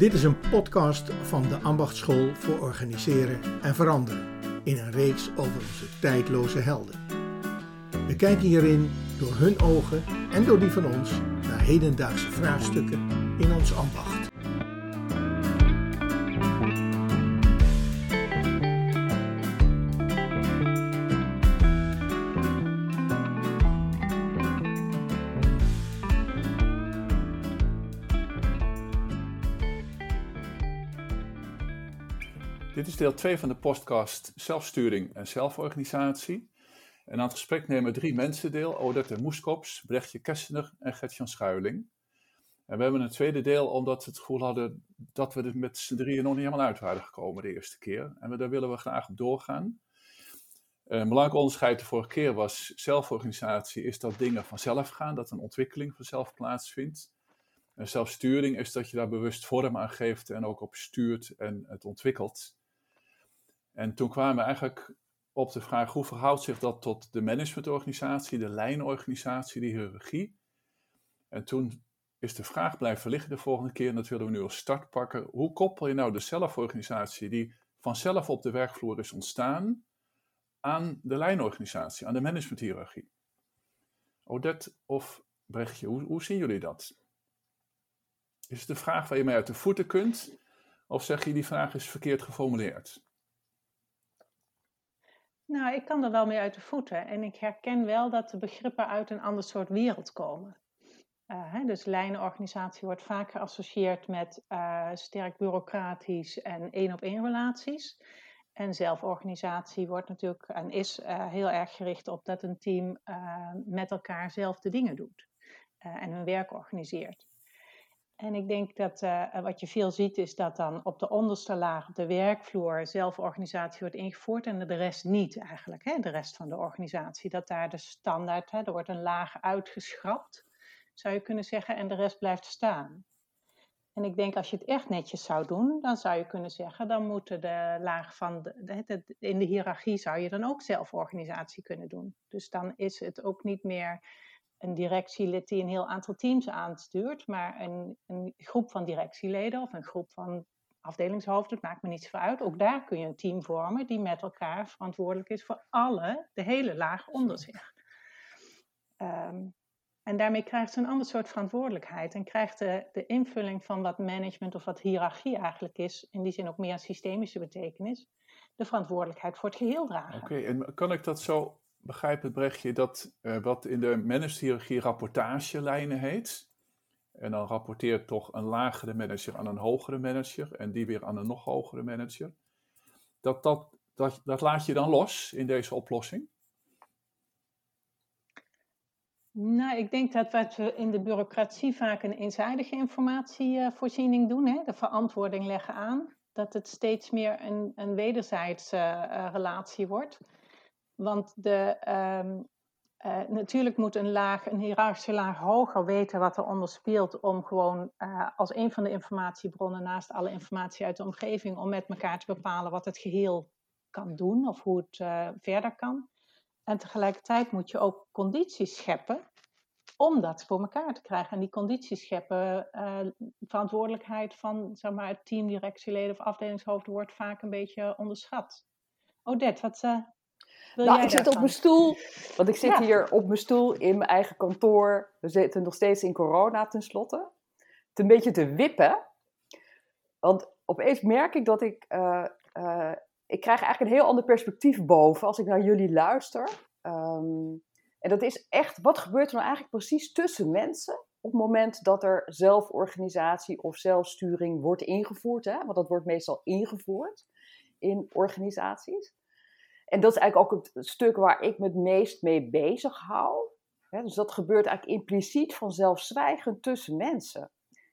Dit is een podcast van de Ambachtschool voor Organiseren en Veranderen in een reeks over onze tijdloze helden. We kijken hierin door hun ogen en door die van ons naar hedendaagse vraagstukken in ons ambacht. Deel 2 van de podcast Zelfsturing en Zelforganisatie. En aan het gesprek nemen drie mensen deel: Odette Moeskops, Brechtje Kessener en Gertjan Schuiling. En we hebben een tweede deel omdat we het gevoel hadden dat we er met z'n drieën nog niet helemaal uit waren gekomen de eerste keer. En daar willen we graag op doorgaan. Een belangrijk onderscheid de vorige keer was zelforganisatie is dat dingen vanzelf gaan, dat een ontwikkeling vanzelf plaatsvindt. En zelfsturing is dat je daar bewust vorm aan geeft en ook op stuurt en het ontwikkelt. En toen kwamen we eigenlijk op de vraag hoe verhoudt zich dat tot de managementorganisatie, de lijnorganisatie, de hiërarchie. En toen is de vraag blijven liggen de volgende keer, en dat willen we nu als start pakken. Hoe koppel je nou de zelforganisatie die vanzelf op de werkvloer is ontstaan, aan de lijnorganisatie, aan de managementhierarchie? Odette of Brechtje, hoe, hoe zien jullie dat? Is het een vraag waar je mee uit de voeten kunt? Of zeg je die vraag is verkeerd geformuleerd? Nou, ik kan er wel mee uit de voeten. En ik herken wel dat de begrippen uit een ander soort wereld komen. Hè, dus lijnenorganisatie wordt vaak geassocieerd met uh, sterk bureaucratisch en één-op-één relaties. En zelforganisatie wordt natuurlijk en is uh, heel erg gericht op dat een team met elkaar zelf de dingen doet en hun werk organiseert. En ik denk dat uh, wat je veel ziet is dat dan op de onderste laag, op de werkvloer, zelforganisatie wordt ingevoerd en de rest niet eigenlijk. Hè? De rest van de organisatie. Dat daar de standaard, hè, er wordt een laag uitgeschrapt, zou je kunnen zeggen, en de rest blijft staan. En ik denk als je het echt netjes zou doen, dan zou je kunnen zeggen, dan moeten de laag van de, in de hiërarchie zou je dan ook zelforganisatie kunnen doen. Dus dan is het ook niet meer een directielid die een heel aantal teams aanstuurt, maar een, een groep van directieleden of een groep van afdelingshoofden, het maakt me niet zoveel uit. Ook daar kun je een team vormen die met elkaar verantwoordelijk is voor alle, de hele laag onder zich. Um, en daarmee krijgt ze een ander soort verantwoordelijkheid en krijgt de, de invulling van wat management of wat hiërarchie eigenlijk is, in die zin ook meer een systemische betekenis, de verantwoordelijkheid voor het geheel dragen. Oké, en kan ik dat zo begrijp het Brechtje, dat uh, wat in de managerhierarchie rapportagelijnen heet. En dan rapporteert toch een lagere manager aan een hogere manager en die weer aan een nog hogere manager. Dat, dat, dat, dat laat je dan los in deze oplossing? Nou, ik denk dat wat we in de bureaucratie vaak een eenzijdige informatievoorziening doen, hè, de verantwoording leggen aan, dat het steeds meer een, een wederzijdse uh, relatie wordt. Want de, um, uh, natuurlijk moet een laag, een hiërarchische laag hoger weten wat er onder speelt om gewoon uh, als een van de informatiebronnen naast alle informatie uit de omgeving om met elkaar te bepalen wat het geheel kan doen of hoe het uh, verder kan. En tegelijkertijd moet je ook condities scheppen om dat voor elkaar te krijgen. En die condities scheppen, verantwoordelijkheid van zeg maar, het team, directieleden of afdelingshoofden wordt vaak een beetje onderschat. Odette, wat, nou, ik zit op mijn stoel, want ik zit hier op mijn stoel in mijn eigen kantoor. We zitten nog steeds in corona tenslotte. Het een beetje te wippen. Want opeens merk ik dat ik, uh, uh, ik krijg eigenlijk een heel ander perspectief boven als ik naar jullie luister. Um, en dat is echt, wat gebeurt er nou eigenlijk precies tussen mensen op het moment dat er zelforganisatie of zelfsturing wordt ingevoerd? Hè? Want dat wordt meestal ingevoerd in organisaties. En dat is eigenlijk ook het stuk waar ik me het meest mee bezig hou. dus dat gebeurt eigenlijk impliciet vanzelfzwijgend tussen mensen.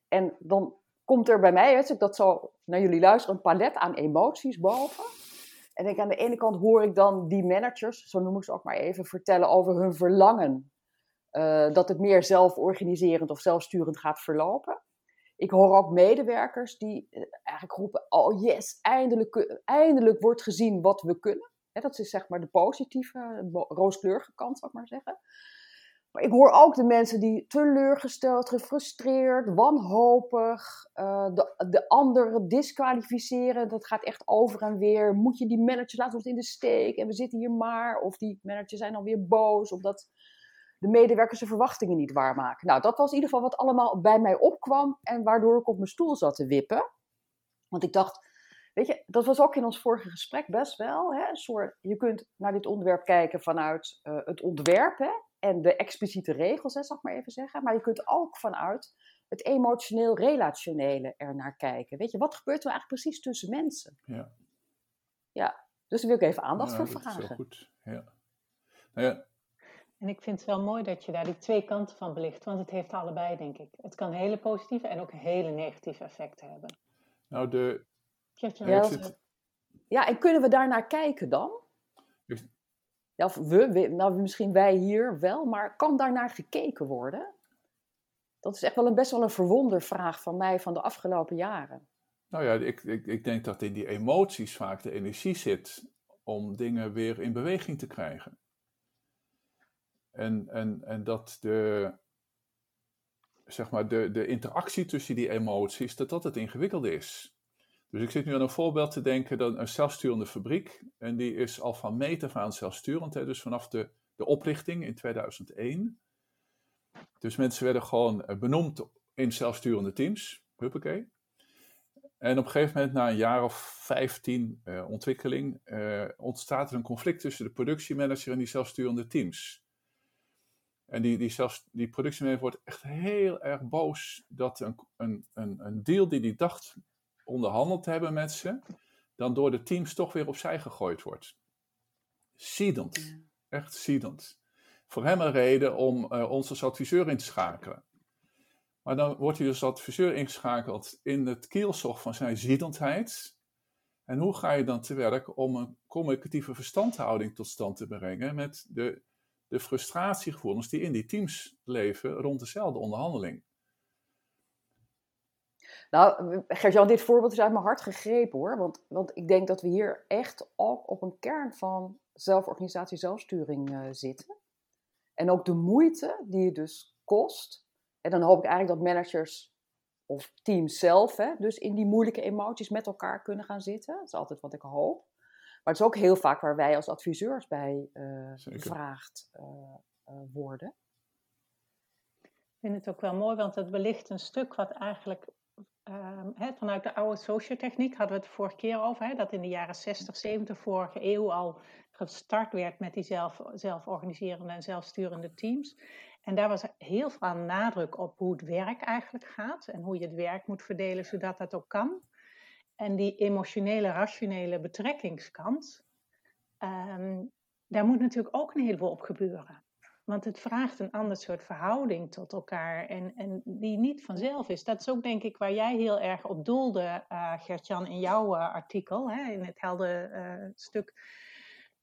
En dan komt er bij mij, als ik dat zo naar jullie luister, een palet aan emoties boven. En ik, aan de ene kant hoor ik dan die managers, zo noem ik ze ook maar even, vertellen over hun verlangen. Uh, dat het meer zelforganiserend of zelfsturend gaat verlopen. Ik hoor ook medewerkers die uh, eigenlijk roepen: Oh yes, eindelijk, eindelijk wordt gezien wat we kunnen dat is zeg maar de positieve, rooskleurige kant, zou ik maar zeggen. Maar ik hoor ook de mensen die teleurgesteld, gefrustreerd, wanhopig, uh, de, de anderen disqualificeren. Dat gaat echt over en weer. Moet je die managers laten ons in de steek en we zitten hier maar. Of die managers zijn alweer boos omdat de medewerkers de verwachtingen niet waarmaken. Nou, dat was in ieder geval wat allemaal bij mij opkwam en waardoor ik op mijn stoel zat te wippen. Want ik dacht, weet je, dat was ook in ons vorige gesprek best wel. Hè, soort, je kunt naar dit onderwerp kijken vanuit uh, het ontwerp hè, en de expliciete regels, hè, zal ik maar even zeggen. Maar je kunt ook vanuit het emotioneel-relationele er naar kijken. Weet je, wat gebeurt er eigenlijk precies tussen mensen? Ja. Ja, dus daar wil ik even aandacht voor vragen. Dat is heel goed, ja. Nou ja. En ik vind het wel mooi dat je daar die twee kanten van belicht, want het heeft allebei, denk ik. Het kan hele positieve en ook hele negatieve effecten hebben. Nou, de... Ja, ja, en kunnen we daarnaar kijken dan? Ja, of we, nou misschien wij hier wel, maar kan daarnaar gekeken worden? Dat is echt wel een best wel een verwondervraag van mij van de afgelopen jaren. Nou ja, ik, ik, ik denk dat in die emoties vaak de energie zit om dingen weer in beweging te krijgen. En, en, en dat de, zeg maar, de, de interactie tussen die emoties, dat dat het ingewikkelde is. Dus ik zit nu aan een voorbeeld te denken, dat een zelfsturende fabriek, en die is al van meet af aan zelfsturend, dus vanaf de, de oprichting in 2001. Dus mensen werden gewoon eh, benoemd in zelfsturende teams, huppakee. En op een gegeven moment, na een jaar of 15 uh, ontwikkeling, uh, ontstaat er een conflict tussen de productiemanager en die zelfsturende teams. En die, die, die productiemanager wordt echt heel erg boos dat een, een, een, een deal die hij dacht onderhandeld hebben met ze, dan door de teams toch weer opzij gegooid wordt. Ziedend. Echt ziedend. Voor hem een reden om uh, ons als adviseur in te schakelen. Maar dan wordt hij dus als adviseur ingeschakeld in het kielzog van zijn ziedendheid. En hoe ga je dan te werk om een communicatieve verstandhouding tot stand te brengen met de, de frustratiegevoelens die in die teams leven rond dezelfde onderhandeling? Nou, Gerjan, dit voorbeeld is uit mijn hart gegrepen hoor. Want, want ik denk dat we hier echt ook op een kern van zelforganisatie, zelfsturing uh, zitten. En ook de moeite die het dus kost. En dan hoop ik eigenlijk dat managers of teams zelf, hè, dus in die moeilijke emoties met elkaar kunnen gaan zitten. Dat is altijd wat ik hoop. Maar het is ook heel vaak waar wij als adviseurs bij uh, gevraagd uh, worden. Ik vind het ook wel mooi, want het belicht een stuk wat eigenlijk Ehm, vanuit de oude sociotechniek hadden we het vorige keer over, dat in de jaren 60, 70 vorige eeuw al gestart werd met die zelf, zelforganiserende en zelfsturende teams. En daar was heel veel nadruk op hoe het werk eigenlijk gaat en hoe je het werk moet verdelen zodat dat ook kan. En die emotionele, rationele betrekkingskant, ehm, daar moet natuurlijk ook een heleboel op gebeuren. Want het vraagt een ander soort verhouding tot elkaar en, en die niet vanzelf is. Dat is ook denk ik waar jij heel erg op doelde, uh, Gertjan, in jouw uh, artikel, hè, in het helder uh, stuk.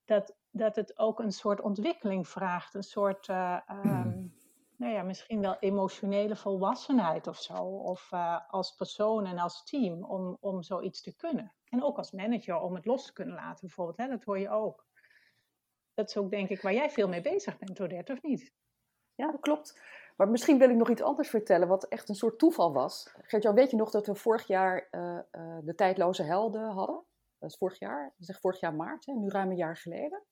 Dat, dat het ook een soort ontwikkeling vraagt, een soort, um, nou ja, misschien wel emotionele volwassenheid of zo. Of als persoon en als team om, om zoiets te kunnen. En ook als manager om het los te kunnen laten bijvoorbeeld, hè, dat hoor je ook dat is ook denk ik waar jij veel mee bezig bent, Odette, of niet? Ja, dat klopt. Maar misschien wil ik nog iets anders vertellen, wat echt een soort toeval was. Gert-Jan, weet je nog dat we vorig jaar uh, uh, de tijdloze helden hadden? Dat is vorig jaar, dat is vorig jaar maart, hè, nu ruim een jaar geleden.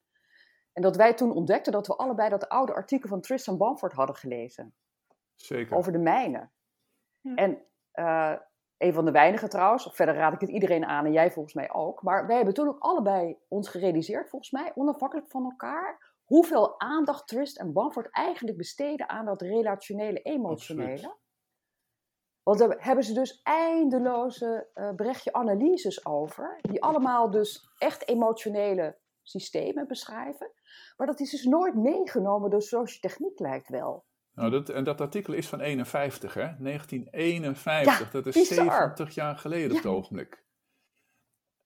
En dat wij toen ontdekten dat we allebei dat oude artikel van Tristan Bamford hadden gelezen. Zeker. Over de mijnen. Ja. En uh, een van de weinigen trouwens. Verder raad ik het iedereen aan en jij volgens mij ook. Maar wij hebben toen ook allebei ons gerealiseerd, volgens mij, onafhankelijk van elkaar, hoeveel aandacht Trist en Bamford eigenlijk besteden aan dat relationele, emotionele. Want daar hebben ze dus eindeloze uh, berichtje analyses over, die allemaal dus echt emotionele systemen beschrijven. Maar dat is dus nooit meegenomen door sociotechniek, lijkt wel. Nou, dat, en dat artikel is van 51, hè? 1951. dat is 70 jaar geleden op het ogenblik.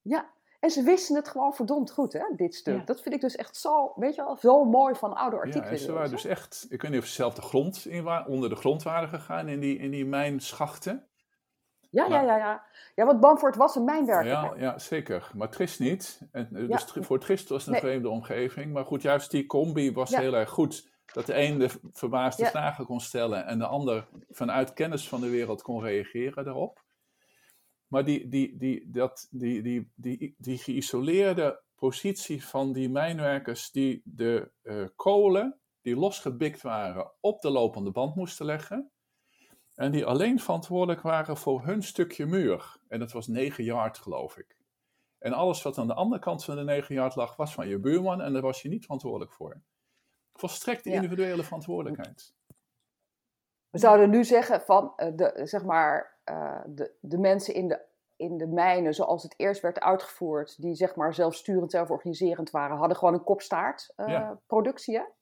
Ja, en ze wisten het gewoon verdomd goed, hè, dit stuk. Dat vind ik dus echt zo, weet je wel, zo mooi van oude artikelen. Ja, en ze waren dus echt, ik weet niet of ze zelf de grond in, onder de grond waren gegaan in die, in die mijnschachten. Ja, ja, ja, ja. Ja, want Bamford was een mijnwerker. Ja, ja, zeker. Maar Trist niet. En, dus voor Trist was het een vreemde omgeving. Maar goed, juist die combi was heel erg goed Dat de een de verbaasde vragen kon stellen en de ander vanuit kennis van de wereld kon reageren daarop. Maar die, die, die, dat, die, die, die, die geïsoleerde positie van die mijnwerkers die de uh, kolen, die losgebikt waren, op de lopende band moesten leggen. En die alleen verantwoordelijk waren voor hun stukje muur. En dat was 9 yard, geloof ik. En alles wat aan de andere kant van de 9 yard lag, was van je buurman en daar was je niet verantwoordelijk voor. Volstrekt individuele verantwoordelijkheid. We zouden nu zeggen van uh, de, zeg maar, uh, de, de mensen in de, in de mijnen, zoals het eerst werd uitgevoerd, die zeg maar zelfsturend, zelforganiserend waren, hadden gewoon een kopstaart uh, ja. productie.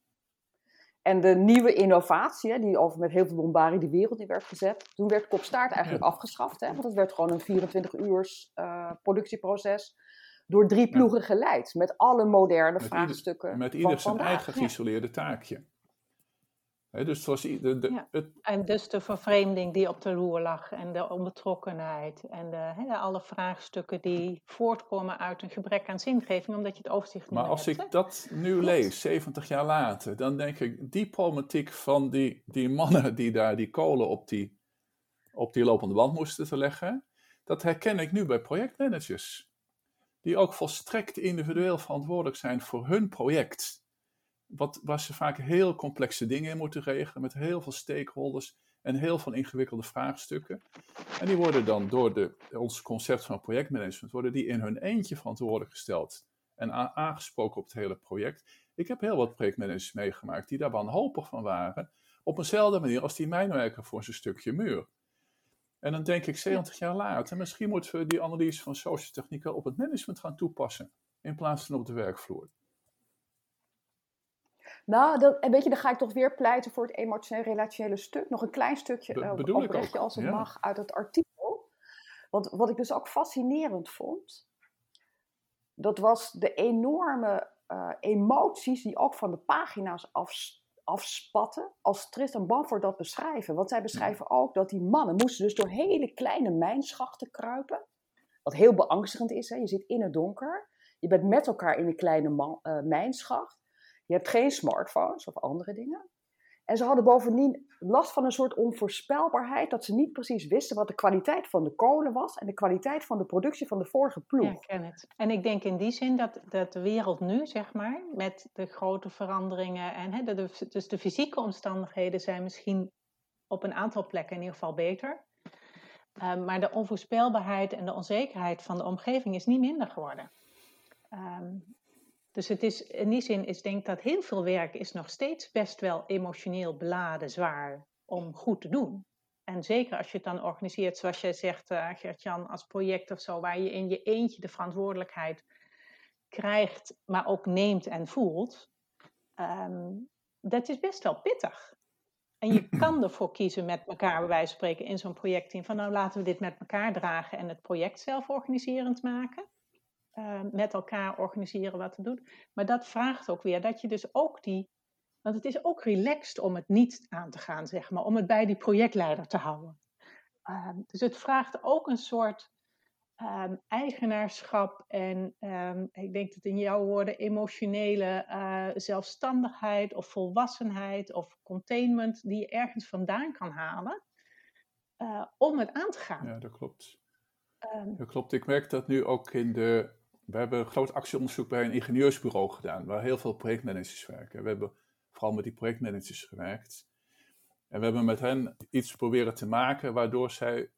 En de nieuwe innovatie, die over met heel veel bombardie die wereld in werd gezet, toen werd kopstaart eigenlijk afgeschaft. Hè? Want het werd gewoon een 24 uurs uh, productieproces door drie ploegen ja. geleid. Met alle moderne met vraagstukken. Ieder, met ieder zijn eigen geïsoleerde taakje. He, dus zoals de, de, ja. het... En dus de vervreemding die op de loer lag en de onbetrokkenheid en de, he, alle vraagstukken die voortkomen uit een gebrek aan zingeving, omdat je het overzicht niet Maar als hebt, ik dat nu lees, 70 jaar later, dan denk ik, die problematiek van die, die mannen die daar die kolen op die, op die lopende band moesten te leggen, dat herken ik nu bij projectmanagers. Die ook volstrekt individueel verantwoordelijk zijn voor hun project wat, waar ze vaak heel complexe dingen in moeten regelen, met heel veel stakeholders en heel veel ingewikkelde vraagstukken. En die worden dan door de, ons concept van projectmanagement, worden die in hun eentje verantwoordelijk gesteld en aangesproken op het hele project. Ik heb heel wat projectmanagers meegemaakt die daar wanhopig van waren, op eenzelfde manier als die mijnwerker voor zijn stukje muur. En dan denk ik 70 jaar later, misschien moeten we die analyse van social technieken op het management gaan toepassen, in plaats van op de werkvloer. Nou, dat, en weet je, dan ga ik toch weer pleiten voor het emotionele relationele stuk. Nog een klein stukje Be uh, oprechtje als het ja. mag uit het artikel. Want wat ik dus ook fascinerend vond, dat was de enorme uh, emoties die ook van de pagina's af, afspatten als Tristan Bamford dat beschrijven. Want zij beschrijven ook dat die mannen moesten dus door hele kleine mijnschachten kruipen. Wat heel beangstigend is, hè? je zit in het donker. Je bent met elkaar in een kleine man, uh, mijnschacht. Je hebt geen smartphones of andere dingen. En ze hadden bovendien last van een soort onvoorspelbaarheid, dat ze niet precies wisten wat de kwaliteit van de kolen was en de kwaliteit van de productie van de vorige ploeg. Ja, ik ken het. En ik denk in die zin dat, dat de wereld nu, zeg maar, met de grote veranderingen en hè, de, dus de fysieke omstandigheden zijn misschien op een aantal plekken in ieder geval beter. Um, maar de onvoorspelbaarheid en de onzekerheid van de omgeving is niet minder geworden. Um, dus het is, in die zin is denk ik dat heel veel werk is nog steeds best wel emotioneel beladen, zwaar om goed te doen. En zeker als je het dan organiseert, zoals jij zegt, uh, Gert-Jan, als project of zo, waar je in je eentje de verantwoordelijkheid krijgt, maar ook neemt en voelt. Um, dat is best wel pittig. En je kan ervoor kiezen met elkaar, bij wijze van spreken, in zo'n projectteam, van nou laten we dit met elkaar dragen en het project zelf organiserend maken uh, met elkaar organiseren wat te doen. Maar dat vraagt ook weer dat je dus ook die. Want het is ook relaxed om het niet aan te gaan, zeg maar, om het bij die projectleider te houden. Uh, dus het vraagt ook een soort um, eigenaarschap en um, ik denk dat in jouw woorden emotionele uh, zelfstandigheid of volwassenheid of containment die je ergens vandaan kan halen uh, om het aan te gaan. Ja, dat klopt. Um, dat klopt. Ik merk dat nu ook in de we hebben een groot actieonderzoek bij een ingenieursbureau gedaan, waar heel veel projectmanagers werken. We hebben vooral met die projectmanagers gewerkt. En we hebben met hen iets proberen te maken waardoor zij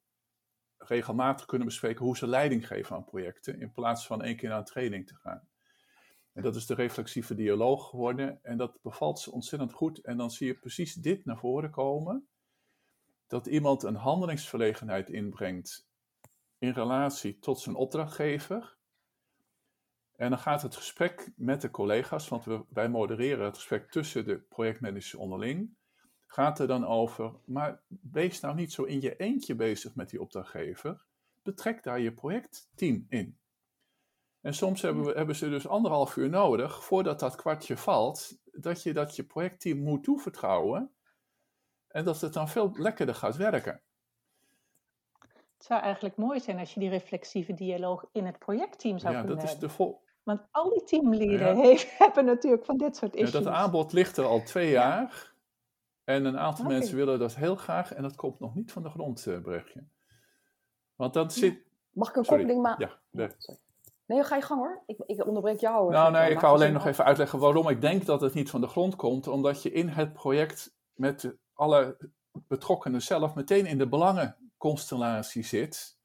regelmatig kunnen bespreken hoe ze leiding geven aan projecten, in plaats van één keer naar een training te gaan. En dat is de reflexieve dialoog geworden en dat bevalt ze ontzettend goed. En dan zie je precies dit naar voren komen, dat iemand een handelingsverlegenheid inbrengt in relatie tot zijn opdrachtgever, en dan gaat het gesprek met de collega's, want we, wij modereren het gesprek tussen de projectmanagers onderling, gaat er dan over, maar wees nou niet zo in je eentje bezig met die opdrachtgever, betrek daar je projectteam in. En soms hebben, we, hebben ze dus anderhalf uur nodig voordat dat kwartje valt, dat je dat je projectteam moet toevertrouwen en dat het dan veel lekkerder gaat werken. Het zou eigenlijk mooi zijn als je die reflexieve dialoog in het projectteam zou ja, kunnen dat is de vol Want al die teamleden hebben natuurlijk van dit soort issues. Ja, dat aanbod ligt er al twee jaar. En een aantal mensen willen dat heel graag. En dat komt nog niet van de grond, uh, Brechtje. Want dat zit... Mag ik een koppeling maken? Ja, nee. Nee, ga je gang hoor. Ik, ik onderbreek jou. Nou, nee, ik wou alleen nog even uitleggen waarom ik denk dat het niet van de grond komt. Omdat je in het project met alle betrokkenen zelf meteen in de belangenconstellatie zit.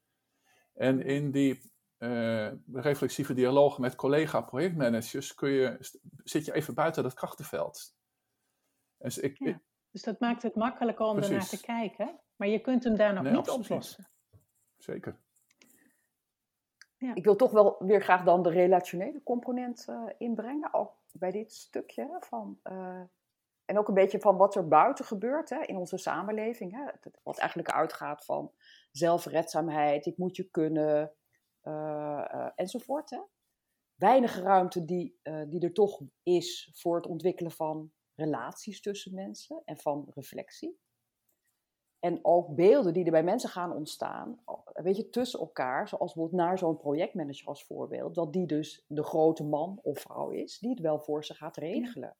En in die uh, reflexieve dialoog met collega-projectmanagers kun je, zit je even buiten dat krachtenveld. Dus, ik, dus dat maakt het makkelijker om ernaar te kijken. Maar je kunt hem daar nog niet oplossen. Zeker. Ja. Ik wil toch wel weer graag dan de relationele component uh, inbrengen, ook bij dit stukje. Van, uh, en ook een beetje van wat er buiten gebeurt hè, in onze samenleving. Hè, wat eigenlijk uitgaat van zelfredzaamheid, ik moet je kunnen, uh, enzovoort. Hè. Ruimte die, die er toch is voor het ontwikkelen van relaties tussen mensen en van reflectie. En ook beelden die er bij mensen gaan ontstaan, weet je, tussen elkaar, zoals bijvoorbeeld naar zo'n projectmanager als voorbeeld, dat die dus de grote man of vrouw is, die het wel voor ze gaat regelen.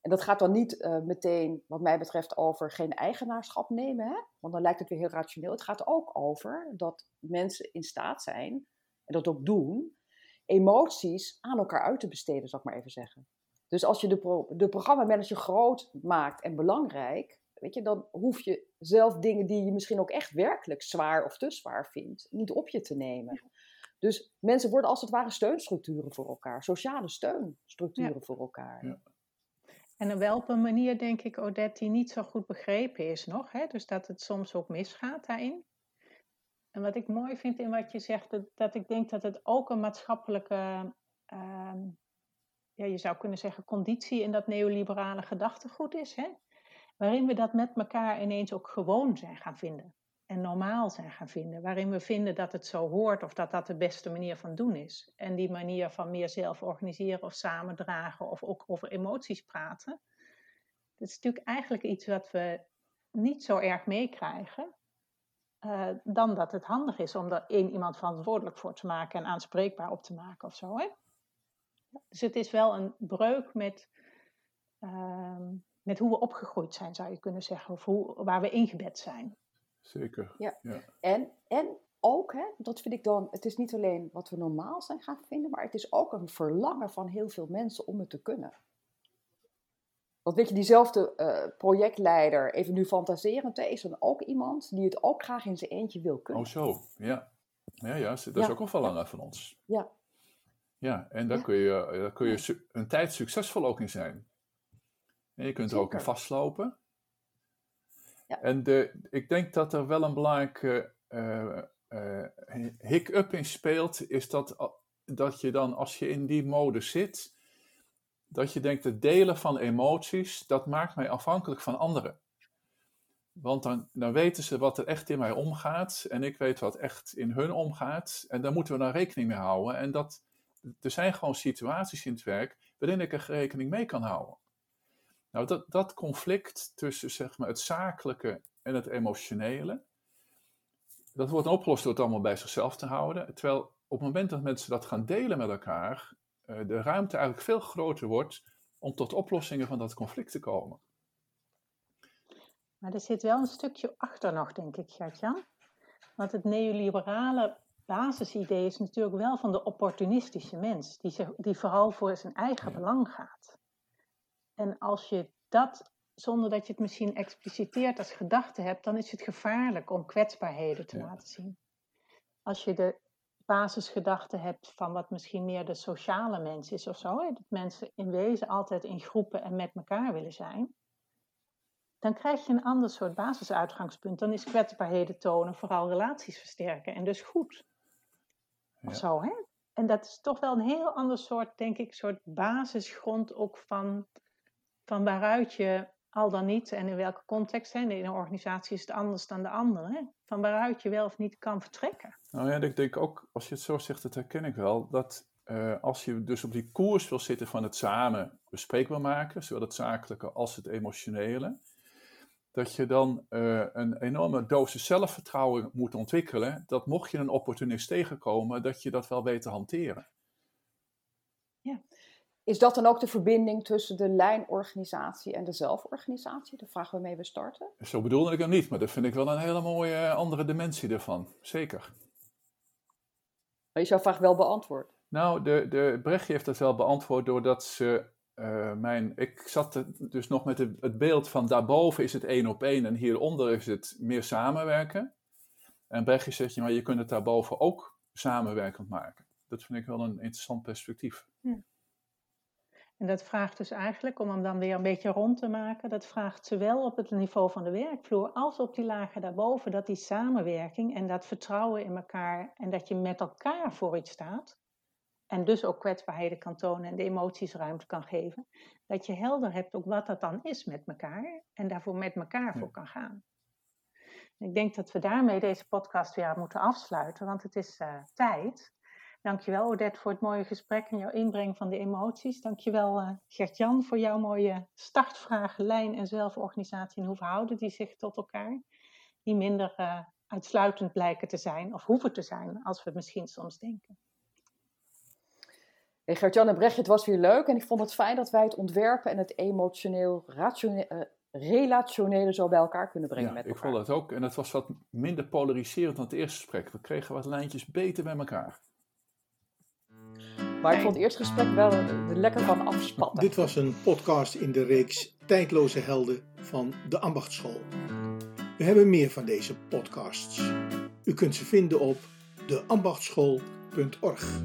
En dat gaat dan niet uh, meteen, wat mij betreft, over geen eigenaarschap nemen, hè? want dan lijkt het weer heel rationeel. Het gaat ook over dat mensen in staat zijn, en dat ook doen, emoties aan elkaar uit te besteden, zal ik maar even zeggen. Dus als je de, pro de programmamanager groot maakt en belangrijk, weet je, dan hoef je zelf dingen die je misschien ook echt werkelijk zwaar of te zwaar vindt, niet op je te nemen. Dus mensen worden als het ware steunstructuren voor elkaar, sociale steunstructuren voor elkaar. Ja. En op welke manier denk ik, Odette, die niet zo goed begrepen is nog. Hè? Dus dat het soms ook misgaat daarin. En wat ik mooi vind in wat je zegt, dat, ik denk dat het ook een maatschappelijke, uh, ja, je zou kunnen zeggen, conditie in dat neoliberale gedachtegoed is. Hè? Waarin we dat met elkaar ineens ook gewoon zijn gaan vinden. En normaal zijn gaan vinden. Waarin we vinden dat het zo hoort of dat dat de beste manier van doen is. En die manier van meer zelf organiseren of samendragen of ook over emoties praten. Dat is natuurlijk eigenlijk iets wat we niet zo erg meekrijgen. Uh, dan dat het handig is om er één iemand verantwoordelijk voor te maken en aanspreekbaar op te maken of zo. Hè? Dus het is wel een breuk met uh, met hoe we opgegroeid zijn, zou je kunnen zeggen, of hoe, waar we ingebed zijn. Zeker. Ja. En, en ook, hè, dat vind ik dan, het is niet alleen wat we normaal zijn gaan vinden, maar het is ook een verlangen van heel veel mensen om het te kunnen. Want weet je, diezelfde uh, projectleider, even nu fantaserend, is dan ook iemand die het ook graag in zijn eentje wil kunnen. Oh zo, ja. Ja, ja dat is ook een verlangen van ons. Ja. Ja, en daar, Kun, je, daar kun je een tijd succesvol ook in zijn. En je kunt er ook in vastlopen. En de, ik denk dat er wel een belangrijke uh, uh, hiccup in speelt, is dat, dat je dan, als je in die mode zit, dat je denkt, het delen van emoties, dat maakt mij afhankelijk van anderen. Want dan, dan weten ze wat er echt in mij omgaat en ik weet wat echt in hun omgaat. En daar moeten we dan rekening mee houden. En dat, er zijn gewoon situaties in het werk waarin ik er rekening mee kan houden. Nou, dat, dat conflict tussen zeg maar, het zakelijke en het emotionele, dat wordt opgelost door het allemaal bij zichzelf te houden. Terwijl op het moment dat mensen dat gaan delen met elkaar, uh, de ruimte eigenlijk veel groter wordt om tot oplossingen van dat conflict te komen. Maar er zit wel een stukje achter nog, denk ik, Gertjan. Want het neoliberale basisidee is natuurlijk wel van de opportunistische mens, die, zich, die vooral voor zijn eigen belang gaat. En als je dat, zonder dat je het misschien expliciteert als gedachte hebt, dan is het gevaarlijk om kwetsbaarheden te laten zien. Als je de basisgedachte hebt van wat misschien meer de sociale mens is of zo, hè, dat mensen in wezen altijd in groepen en met elkaar willen zijn, dan krijg je een ander soort basisuitgangspunt. Dan is kwetsbaarheden tonen vooral relaties versterken en dus goed. Of zo, hè? En dat is toch wel een heel ander soort, denk ik, soort basisgrond ook van van waaruit je al dan niet, en in welke context, hè, in een organisatie is het anders dan de andere, hè, van waaruit je wel of niet kan vertrekken. Nou ja, ik denk ook, als je het zo zegt, dat herken ik wel, dat uh, als je dus op die koers wil zitten van het samen bespreekbaar maken, zowel het zakelijke als het emotionele, dat je dan uh, een enorme dosis zelfvertrouwen moet ontwikkelen, dat mocht je een opportunist tegenkomen, dat je dat wel weet te hanteren. Ja. Is dat dan ook de verbinding tussen de lijnorganisatie en de zelforganisatie? De vraag waarmee we starten. Zo bedoelde ik hem niet, maar dat vind ik wel een hele mooie eh, andere dimensie ervan. Zeker. Maar is jouw vraag wel beantwoord? Nou, de, de Brechtje heeft dat wel beantwoord doordat ze uh, mijn... Ik zat dus nog met het beeld van daarboven is het één op één en hieronder is het meer samenwerken. En Brechtje zegt, je, maar je kunt het daarboven ook samenwerkend maken. Dat vind ik wel een interessant perspectief. Ja. En dat vraagt dus eigenlijk, om hem dan weer een beetje rond te maken, dat vraagt zowel op het niveau van de werkvloer als op die lagen daarboven, dat die samenwerking en dat vertrouwen in elkaar en dat je met elkaar voor iets staat, en dus ook kwetsbaarheden kan tonen en de emoties ruimte kan geven, dat je helder hebt ook wat dat dan is met elkaar en daarvoor met elkaar voor kan gaan. Ik denk dat we daarmee deze podcast weer moeten afsluiten, want het is uh, tijd. Dankjewel Odette voor het mooie gesprek en jouw inbreng van de emoties. Dankjewel uh, Gert-Jan voor jouw mooie startvragen, lijn en zelforganisatie en hoe verhouden die zich tot elkaar. Die minder uh, uitsluitend blijken te zijn of hoeven te zijn als we misschien soms denken. Hey Gert-Jan en Brechtje, het was weer leuk en ik vond het fijn dat wij het ontwerpen en het emotioneel, rationeel, relationele zo bij elkaar kunnen brengen ja, met elkaar. Ik vond het ook. En het was wat minder polariserend dan het eerste gesprek. We kregen wat lijntjes beter bij elkaar. Maar ik vond het eerste gesprek wel er lekker van afspatten. Dit was een podcast in de reeks Tijdloze Helden van de Ambachtschool. We hebben meer van deze podcasts. U kunt ze vinden op deambachtschool.org.